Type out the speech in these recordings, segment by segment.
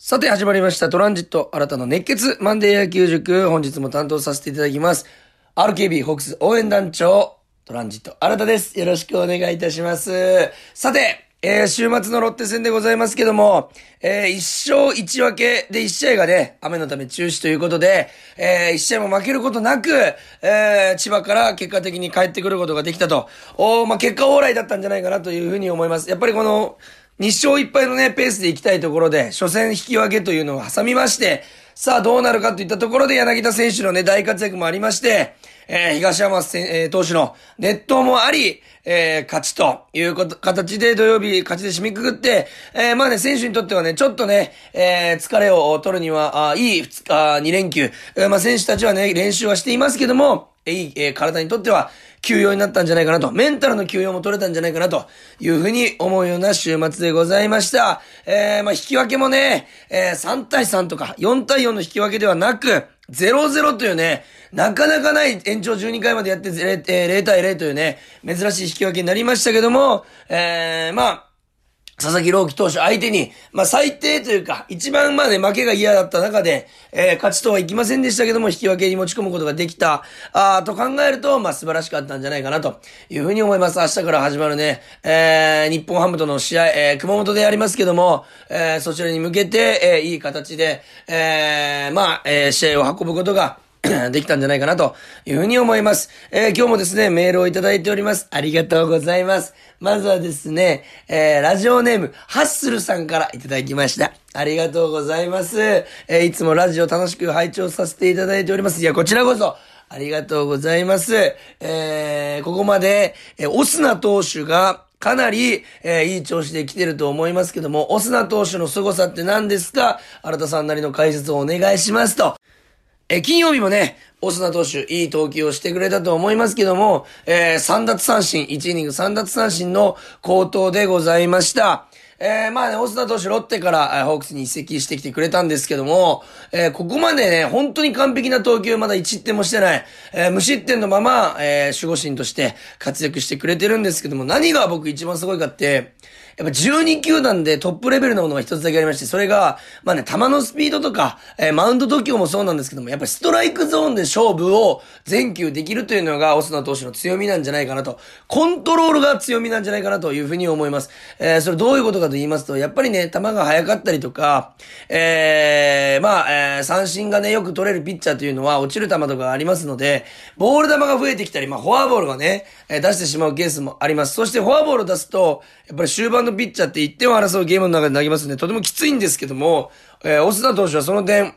さて始まりましたトランジット新たな熱血マンデー野球塾本日も担当させていただきます RKB ホークス応援団長トランジット新たですよろしくお願いいたしますさてえー、週末のロッテ戦でございますけども、えー、一勝一分けで一試合がね、雨のため中止ということで、えー、一試合も負けることなく、えー、千葉から結果的に帰ってくることができたと。おまあ、結果往来だったんじゃないかなというふうに思います。やっぱりこの、2勝1敗のね、ペースで行きたいところで、初戦引き分けというのを挟みまして、さあどうなるかといったところで柳田選手のね、大活躍もありまして、えー、東山選、えー、投手の熱投もあり、えー、勝ちということ、形で土曜日勝ちで締めくくって、えー、まあね、選手にとってはね、ちょっとね、えー、疲れを取るには、あいい2日、2連休、えー、まあ選手たちはね、練習はしていますけども、いい、えー、体にとっては、休養になったんじゃないかなと、メンタルの休養も取れたんじゃないかなというふうに思うような週末でございました。えー、まあ、引き分けもね、えー、3対3とか4対4の引き分けではなく、0-0というね、なかなかない延長12回までやって 0,、えー、0対0というね、珍しい引き分けになりましたけども、えー、まあ、佐々木朗希投手相手に、まあ最低というか、一番まで負けが嫌だった中で、えー、勝ちとはいきませんでしたけども、引き分けに持ち込むことができた、あと考えると、まあ素晴らしかったんじゃないかなと。いうふうに思います。明日から始まるね、えー、日本ハムとの試合、えー、熊本でやりますけども、えー、そちらに向けて、えー、いい形で、えー、まあ、えー、試合を運ぶことが、できたんじゃないかなというふうに思います。えー、今日もですね、メールをいただいております。ありがとうございます。まずはですね、えー、ラジオネーム、ハッスルさんからいただきました。ありがとうございます。えー、いつもラジオ楽しく拝聴させていただいております。いや、こちらこそ、ありがとうございます。えー、ここまで、えー、オスナ投手が、かなり、えー、いい調子で来てると思いますけども、オスナ投手の凄さって何ですか？新田さんなりの解説をお願いしますと。え、金曜日もね、オスナ投手、いい投球をしてくれたと思いますけども、えー、3奪三振、1イニング3奪三振の高騰でございました。えー、まあね、オスナ投手ロッテから、えー、ホークスに移籍してきてくれたんですけども、えー、ここまでね、本当に完璧な投球まだ1失点もしてない、えー、無失点のまま、えー、守護神として活躍してくれてるんですけども、何が僕一番すごいかって、やっぱ12球団でトップレベルのものが一つだけありまして、それが、まあね、球のスピードとか、えー、マウンド度胸もそうなんですけども、やっぱりストライクゾーンで勝負を全球できるというのが、オスナ投手の強みなんじゃないかなと。コントロールが強みなんじゃないかなというふうに思います。えー、それどういうことかと言いますと、やっぱりね、球が速かったりとか、えー、まあ、えー、三振がね、よく取れるピッチャーというのは落ちる球とかありますので、ボール球が増えてきたり、まあ、フォアボールがね、えー、出してしまうケースもあります。そしてフォアボールを出すと、やっぱり終盤のピッチャーって1点を争うゲームの中で投げますんで、とてもきついんですけども、えー、オスナ投手はその点、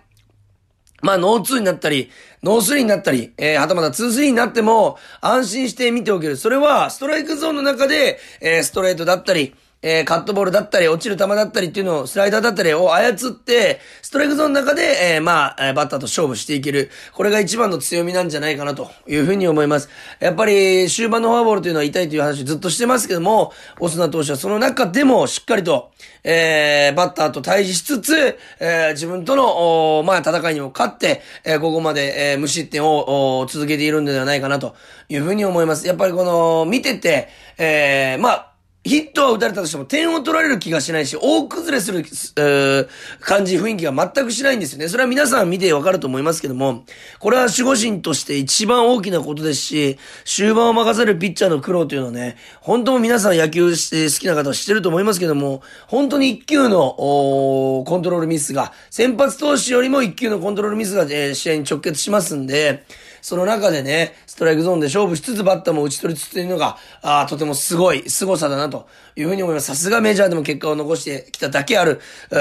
まあ、ノーツーになったり、ノースリーになったり、えー、はたまたツースリーになっても、安心して見ておける。それは、ストライクゾーンの中で、えー、ストレートだったり、えー、カットボールだったり、落ちる球だったりっていうのを、スライダーだったりを操って、ストライクゾーンの中で、えー、まあ、バッターと勝負していける。これが一番の強みなんじゃないかなというふうに思います。やっぱり、終盤のフォアボールというのは痛いという話ずっとしてますけども、オスナ投手はその中でもしっかりと、えー、バッターと対峙しつつ、え、自分との、まあ、戦いにも勝って、え、ここまで、え、無失点を続けているんではないかなというふうに思います。やっぱりこの、見てて、え、まあ、ヒットは打たれたとしても点を取られる気がしないし、大崩れする、えー、感じ、雰囲気が全くしないんですよね。それは皆さん見てわかると思いますけども、これは守護神として一番大きなことですし、終盤を任せるピッチャーの苦労というのはね、本当も皆さん野球して好きな方は知ってると思いますけども、本当に一球のコントロールミスが、先発投手よりも一球のコントロールミスが、えー、試合に直結しますんで、その中でね、ストライクゾーンで勝負しつつバッターも打ち取りつつというのが、ああとてもすごい、凄さだなというふうに思います。さすがメジャーでも結果を残してきただけある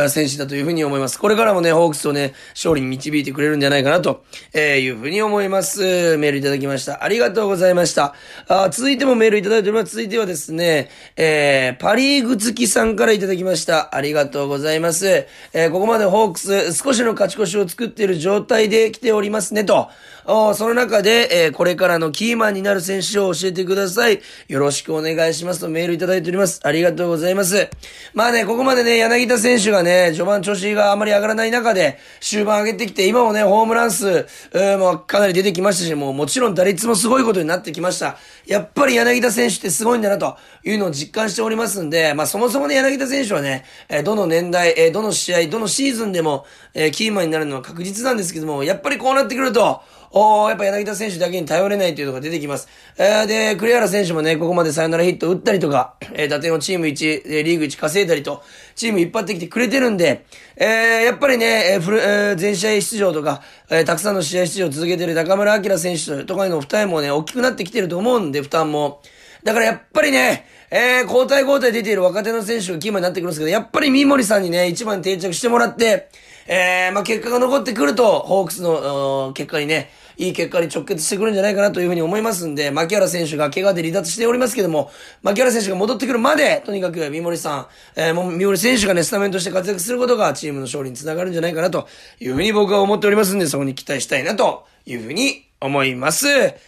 選手だというふうに思います。これからもね、ホークスをね、勝利に導いてくれるんじゃないかなと、いうふうに思います。メールいただきました。ありがとうございました。あ続いてもメールいただいております。続いてはですね、えー、パリーグ好きさんからいただきました。ありがとうございます。えー、ここまでホークス少しの勝ち越しを作っている状態で来ておりますねと。その中で、えー、これからのキーマンになる選手を教えてください。よろしくお願いしますとメールいただいております。ありがとうございます。まあね、ここまでね、柳田選手がね、序盤調子があまり上がらない中で、終盤上げてきて、今もね、ホームラン数、えー、まあ、かなり出てきましたし、もうもちろん打率もすごいことになってきました。やっぱり柳田選手ってすごいんだなというのを実感しておりますんで、まあそもそもね、柳田選手はね、え、どの年代、え、どの試合、どのシーズンでも、え、キーマンになるのは確実なんですけども、やっぱりこうなってくると、おやっぱ柳田選手だけに頼れないというのが出てきます。えー、で、栗原選手もね、ここまでサヨナラヒット打ったりとか、えー、打点をチーム1、えー、リーグ1稼いだりと、チーム引っ張ってきてくれてるんで、えー、やっぱりね、えー、フル、えー、全試合出場とか、えー、たくさんの試合出場を続けてる中村明選手とかの負担もね、大きくなってきてると思うんで、負担も。だからやっぱりね、えー、交代交代出ている若手の選手がキーマンになってくるんですけど、やっぱり三森さんにね、一番定着してもらって、えー、まあ、結果が残ってくると、ホークスの、結果にね、いい結果に直結してくるんじゃないかなというふうに思いますんで、牧原選手が怪我で離脱しておりますけども、牧原選手が戻ってくるまで、とにかく三森さん、えー、も三森選手がね、スタメンとして活躍することがチームの勝利につながるんじゃないかなというふうに僕は思っておりますんで、そこに期待したいなというふうに思います。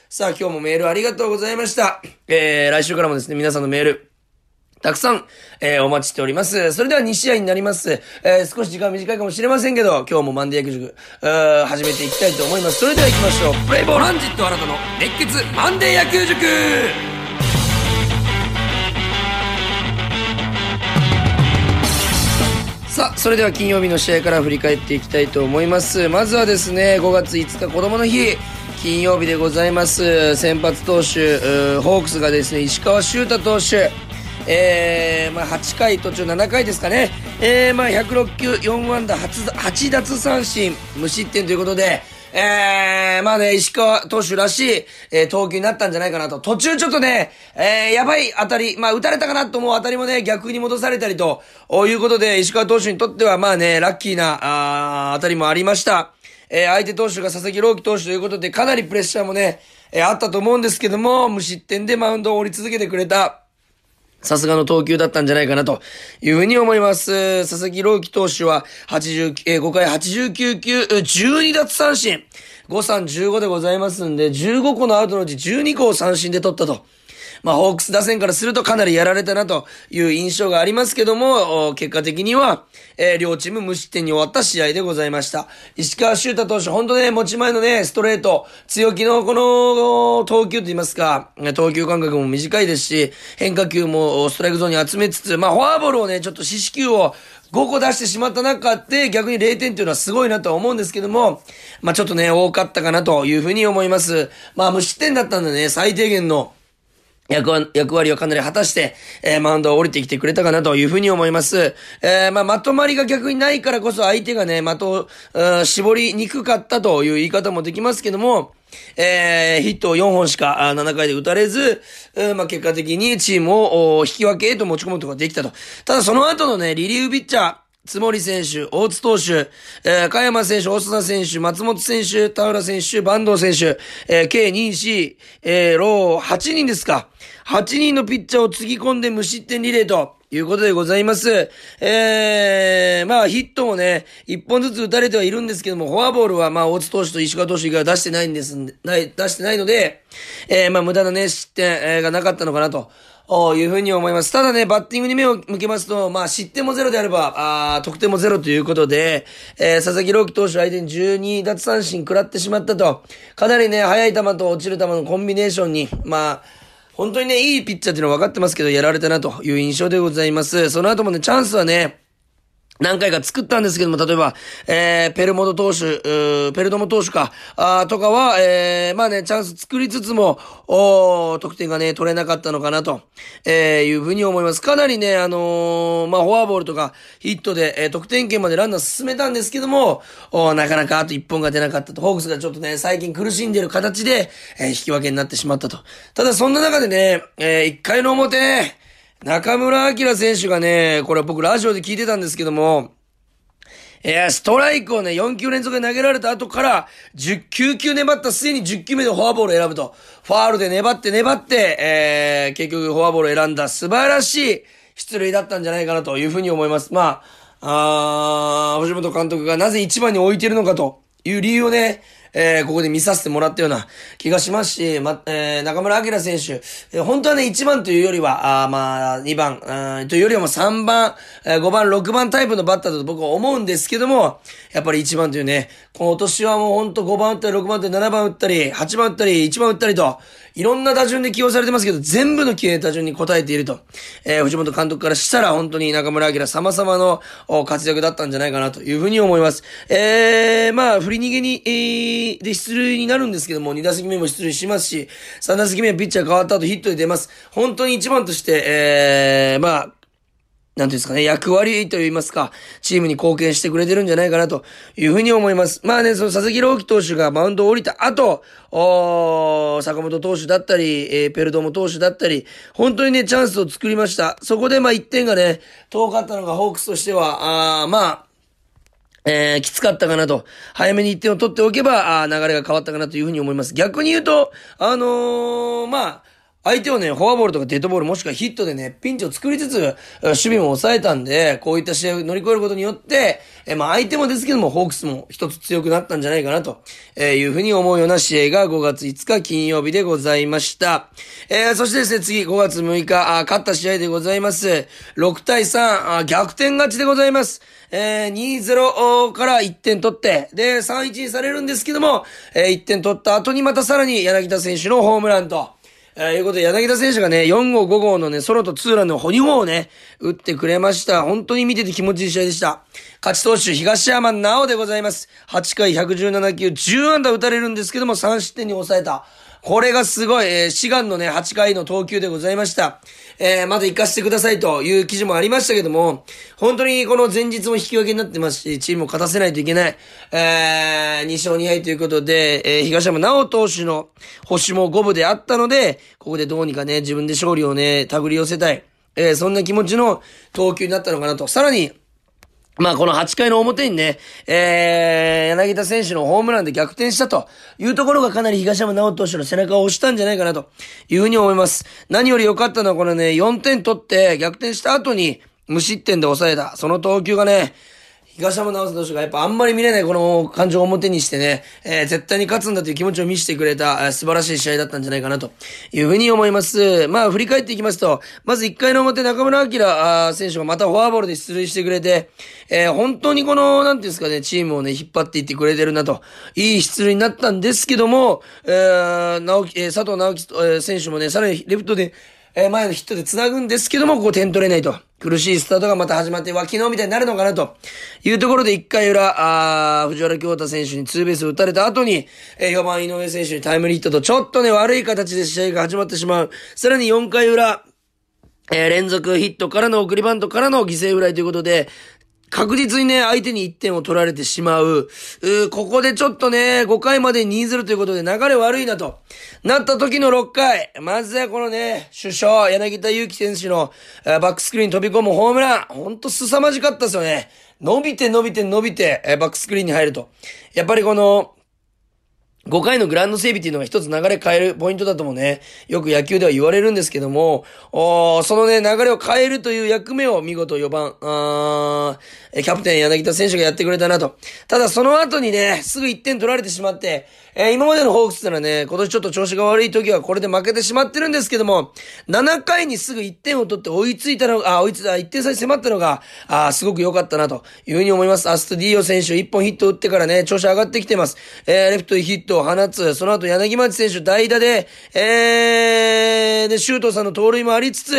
さあ、今日もメールありがとうございました。えー、来週からもですね、皆さんのメール、たくさん、えー、お待ちしております。それでは2試合になります。えー、少し時間短いかもしれませんけど、今日もマンデー野球塾、ー、始めていきたいと思います。それでは行きましょう。プレイボーランジット新たの熱血マンデー野球塾さあ、それでは金曜日の試合から振り返っていきたいと思います。まずはですね、5月5日子供の日。金曜日でございます。先発投手、ホークスがですね、石川修太投手、えー、まあ、8回途中7回ですかね、えー、まあ、106球4安打 8, 8奪三振無失点ということで、えー、まあね、石川投手らしい、えー、投球になったんじゃないかなと。途中ちょっとね、えー、やばい当たり、まあ打たれたかなと思う当たりもね、逆に戻されたりと、いうことで、石川投手にとってはまあね、ラッキーな、あ当たりもありました。えー、相手投手が佐々木朗希投手ということで、かなりプレッシャーもね、えー、あったと思うんですけども、無失点でマウンドを降り続けてくれた。さすがの投球だったんじゃないかなというふうに思います。佐々木朗希投手は89、えー、5回89球、12奪三振。5、3、15でございますんで、15個のアウトのうち12個を三振で取ったと。まあ、ホークス打線からするとかなりやられたなという印象がありますけども、結果的には、えー、両チーム無失点に終わった試合でございました。石川修太投手、本当ね、持ち前のね、ストレート、強気のこの投球と言いますか、投球間隔も短いですし、変化球もストライクゾーンに集めつつ、まあ、フォアボールをね、ちょっと四死球を5個出してしまった中で逆に0点っていうのはすごいなとは思うんですけども、まあちょっとね、多かったかなというふうに思います。まあ無失点だったんでね、最低限の役役割をかなり果たして、えー、マウンドを降りてきてくれたかなというふうに思います。えー、まあ、まとまりが逆にないからこそ相手がね、的を、絞りにくかったという言い方もできますけども、えー、ヒットを4本しか7回で打たれず、まあ、結果的にチームを引き分けへと持ち込むことができたと。ただその後のね、リリーフピッチャー、つもり選手、大津投手、えー、加山選手、大須田選手、松本選手、田浦選手、坂東選手、えー、計2、4、えー、ロー、8人ですか。8人のピッチャーをつぎ込んで無失点リレーと。いうことでございます。えー、まあヒットもね、一本ずつ打たれてはいるんですけども、フォアボールはまあ大津投手と石川投手以外は出してないんです、ない、出してないので、えー、まあ無駄なね、失点、がなかったのかなとと。いうふうに思います。ただね、バッティングに目を向けますと、まあ、失点もゼロであれば、あ得点もゼロということで、えー、佐々木朗希投手相手に12奪三振食らってしまったと、かなりね、速い球と落ちる球のコンビネーションに、まあ、本当にね、いいピッチャーっていうのは分かってますけど、やられたなという印象でございます。その後もね、チャンスはね、何回か作ったんですけども、例えば、えー、ペルモド投手、ペルドモ投手か、あとかは、えー、まあね、チャンス作りつつも、お得点がね、取れなかったのかなと、えー、いうふうに思います。かなりね、あのー、まあ、フォアボールとか、ヒットで、えー、得点圏までランナー進めたんですけども、おなかなかあと1本が出なかったと。ホークスがちょっとね、最近苦しんでる形で、えー、引き分けになってしまったと。ただ、そんな中でね、えー、1回の表、中村明選手がね、これ僕ラジオで聞いてたんですけども、えー、ストライクをね、4球連続で投げられた後から、10、9球粘ったすでに10球目でフォアボールを選ぶと。ファールで粘って粘って、えー、結局フォアボールを選んだ素晴らしい出塁だったんじゃないかなというふうに思います。まあ、あ藤本監督がなぜ一番に置いてるのかという理由をね、えー、ここで見させてもらったような気がしますし、ま、えー、中村明選手、えー、本当はね、1番というよりは、あまあ、2番、あというよりはもう3番、えー、5番、6番タイプのバッターだと僕は思うんですけども、やっぱり1番というね、この年はもう本当5番打ったり、6番打ったり、7番打ったり、8番打ったり、1番打ったりと、いろんな打順で起用されてますけど、全部の起用打順に応えていると。えー、藤本監督からしたら本当に中村明様々の活躍だったんじゃないかなというふうに思います。えー、まあ、振り逃げに、えー、で出塁になるんですけども、2打席目も出塁しますし、3打席目はピッチャー変わった後ヒットで出ます。本当に一番として、えー、まあ、なんていうんですかね、役割と言いますか、チームに貢献してくれてるんじゃないかなというふうに思います。まあね、その佐々木朗希投手がマウンドを降りた後、お坂本投手だったり、えー、ペルドモ投手だったり、本当にね、チャンスを作りました。そこでまあ1点がね、遠かったのがホークスとしては、あまあ、えー、きつかったかなと。早めに1点を取っておけば、あ流れが変わったかなというふうに思います。逆に言うと、あのー、まあ、相手をね、フォアボールとかデッドボールもしくはヒットでね、ピンチを作りつつ、守備も抑えたんで、こういった試合を乗り越えることによって、えまあ相手もですけども、ホークスも一つ強くなったんじゃないかなと、えいうふうに思うような試合が5月5日金曜日でございました。えー、そしてですね、次5月6日、あ勝った試合でございます。6対3、あ逆転勝ちでございます。えー、2-0から1点取って、で、3-1にされるんですけども、えー、1点取った後にまたさらに柳田選手のホームランと、えー、いうことで、柳田選手がね、4号5号のね、ソロとツーランの2本をね、打ってくれました。本当に見てて気持ちいい試合でした。勝ち投手、東山直でございます。8回117球、10安打打たれるんですけども、3失点に抑えた。これがすごい、えー、志願のね、8回の投球でございました。えー、まだ行かせてくださいという記事もありましたけども、本当にこの前日も引き分けになってますし、チームを勝たせないといけない、えー、2勝2敗ということで、えー、東山直投手の星も5分であったので、ここでどうにかね、自分で勝利をね、手繰り寄せたい。えー、そんな気持ちの投球になったのかなと。さらに、まあこの8回の表にね、えー、柳田選手のホームランで逆転したというところがかなり東山直投手の背中を押したんじゃないかなというふうに思います。何より良かったのはこのね、4点取って逆転した後に無失点で抑えた。その投球がね、東山直投手がやっぱあんまり見れないこの感情を表にしてね、えー、絶対に勝つんだという気持ちを見せてくれた、えー、素晴らしい試合だったんじゃないかなというふうに思います。まあ振り返っていきますと、まず1回の表中村明選手がまたフォアボールで出塁してくれて、えー、本当にこの、なんていうんですかね、チームをね、引っ張っていってくれてるなと、いい出塁になったんですけども、えー、直樹、えー、佐藤直樹、えー、選手もね、さらにレフトで、えー、前のヒットで繋ぐんですけども、ここ点取れないと。苦しいスタートがまた始まって、脇のみたいになるのかなというところで1回裏、あ藤原京太選手にツーベースを打たれた後に、えー、4番井上選手にタイムリーヒットと、ちょっとね、悪い形で試合が始まってしまう。さらに4回裏、えー、連続ヒットからの送りバントからの犠牲フライということで、確実にね、相手に1点を取られてしまう。うここでちょっとね、5回まで2-0ということで流れ悪いなと。なった時の6回。まずはこのね、首相、柳田悠岐選手のバックスクリーンに飛び込むホームラン。ほんと凄まじかったですよね。伸びて伸びて伸びて、バックスクリーンに入ると。やっぱりこの、5回のグラウンド整備っていうのが一つ流れ変えるポイントだともね、よく野球では言われるんですけども、おそのね、流れを変えるという役目を見事4番、あキャプテン柳田選手がやってくれたなと。ただその後にね、すぐ1点取られてしまって、えー、今までのホークスってのはね、今年ちょっと調子が悪い時はこれで負けてしまってるんですけども、7回にすぐ1点を取って追いついたのが、あ、追いついた、1点差に迫ったのが、あ、すごく良かったなというふうに思います。アストディーオ選手1本ヒット打ってからね、調子上がってきてます。えー、レフトヒットを放つ、その後柳町選手代打で、えー、で、シュートさんの盗塁もありつつ、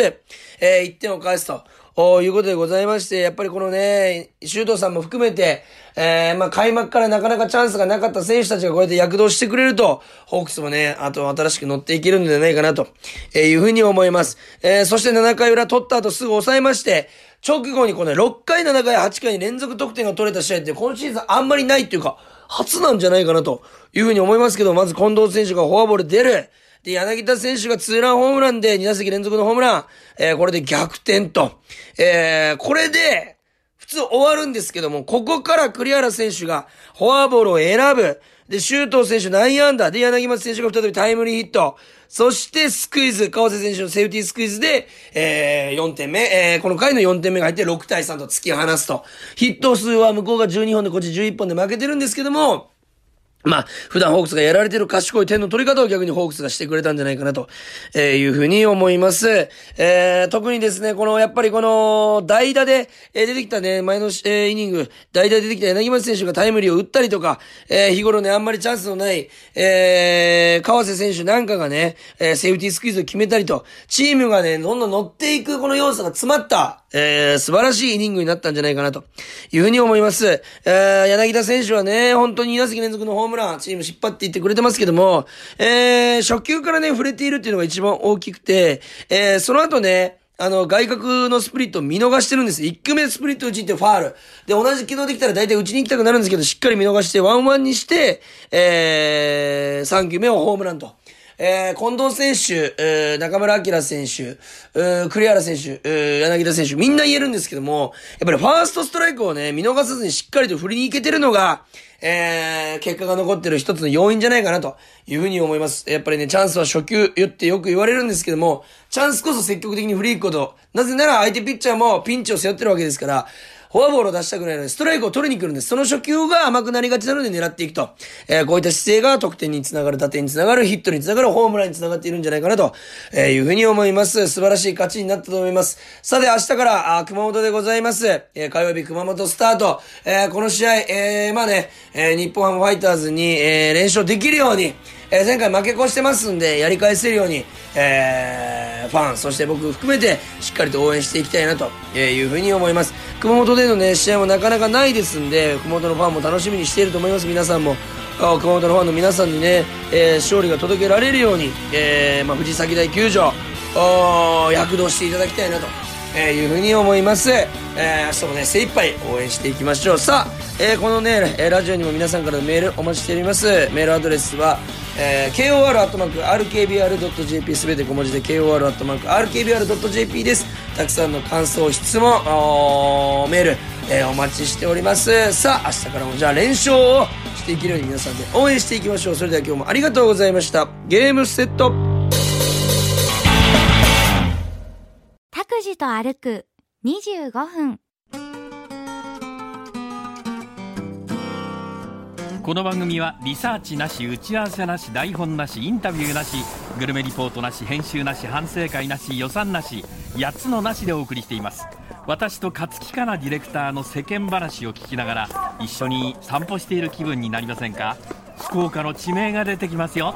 えー、1点を返すと。おいうことでございまして、やっぱりこのね、修道さんも含めて、えー、まあ、開幕からなかなかチャンスがなかった選手たちがこうやって躍動してくれると、ホークスもね、あと新しく乗っていけるんじゃないかなと、えいうふうに思います。えー、そして7回裏取った後すぐ抑えまして、直後にこの6回、7回、8回に連続得点が取れた試合って今シーズンあんまりないっていうか、初なんじゃないかなというふうに思いますけど、まず近藤選手がフォアボール出る。で、柳田選手がツーランホームランで2打席連続のホームラン。えー、これで逆転と。えー、これで、普通終わるんですけども、ここから栗原選手がフォアボールを選ぶ。で、周東選手内野安打。で、柳松選手が再びタイムリーヒット。そしてスクイズ、川瀬選手のセーフティースクイズで、えー、4点目、えー、この回の4点目が入って6対3と突き放すと。ヒット数は向こうが12本でこっち11本で負けてるんですけども、まあ、普段ホークスがやられてる賢い点の取り方を逆にホークスがしてくれたんじゃないかなと、えいうふうに思います。えー、特にですね、この、やっぱりこの、代打で、え出てきたね、前の、えイニング、代打で出てきた柳町選手がタイムリーを打ったりとか、え日頃ね、あんまりチャンスのない、えー、川瀬選手なんかがね、えセーフティースクイズを決めたりと、チームがね、どんどん乗っていくこの要素が詰まった、えー、素晴らしいイニングになったんじゃないかなと、いうふうに思います。えー、柳田選手はね、本当に2打席連続のホームラン、チーム引っ張っていってくれてますけども、えー、初球からね、触れているっていうのが一番大きくて、えー、その後ね、あの、外角のスプリットを見逃してるんです。1球目スプリット打ちってファール。で、同じ軌道できたら大体打ちに行きたくなるんですけど、しっかり見逃して、ワンワンにして、えー、3球目をホームランと。えー、近藤選手、えー、中村明選手、えー、栗原選手、えー、柳田選手、みんな言えるんですけども、やっぱりファーストストライクをね、見逃さずにしっかりと振りに行けてるのが、えー、結果が残ってる一つの要因じゃないかなというふうに思います。やっぱりね、チャンスは初球言ってよく言われるんですけども、チャンスこそ積極的に振り行くこと。なぜなら相手ピッチャーもピンチを背負ってるわけですから、フォアボールを出したくないので、ストライクを取りに来るんです。その初球が甘くなりがちなので狙っていくと。えー、こういった姿勢が得点につながる、打点につながる、ヒットにつながる、ホームランにつながっているんじゃないかなと、え、いうふうに思います。素晴らしい勝ちになったと思います。さて、明日から、あ熊本でございます。えー、火曜日熊本スタート。えー、この試合、え、まあね、え、日本ハムファイターズに、え、連勝できるように、えー、前回負け越してますんで、やり返せるように、えー、ファン、そして僕含めて、しっかりと応援していきたいなというふうに思います。熊本でのね、試合もなかなかないですんで、熊本のファンも楽しみにしていると思います、皆さんも。熊本のファンの皆さんにね、えー、勝利が届けられるように、えー、まあ、藤崎大球場、躍動していただきたいなと。えー、いうふうに思います。えー、明日もね、精一杯応援していきましょう。さあ、えー、このね、ラジオにも皆さんからのメールお待ちしております。メールアドレスは、えー、kor.rkbr.jp すべて小文字で kor.rkbr.jp です。たくさんの感想、質問、メール、えー、お待ちしております。さあ、明日からもじゃあ連勝をしていけるように皆さんで応援していきましょう。それでは今日もありがとうございました。ゲームセット拓司と歩く25分。この番組はリサーチなし打ち合わせなし台本なしインタビューなしグルメリポートなし編集なし反省会なし予算なし8つのなしでお送りしています。私と勝木かなディレクターの世間話を聞きながら一緒に散歩している気分になりませんか？福岡の地名が出てきますよ。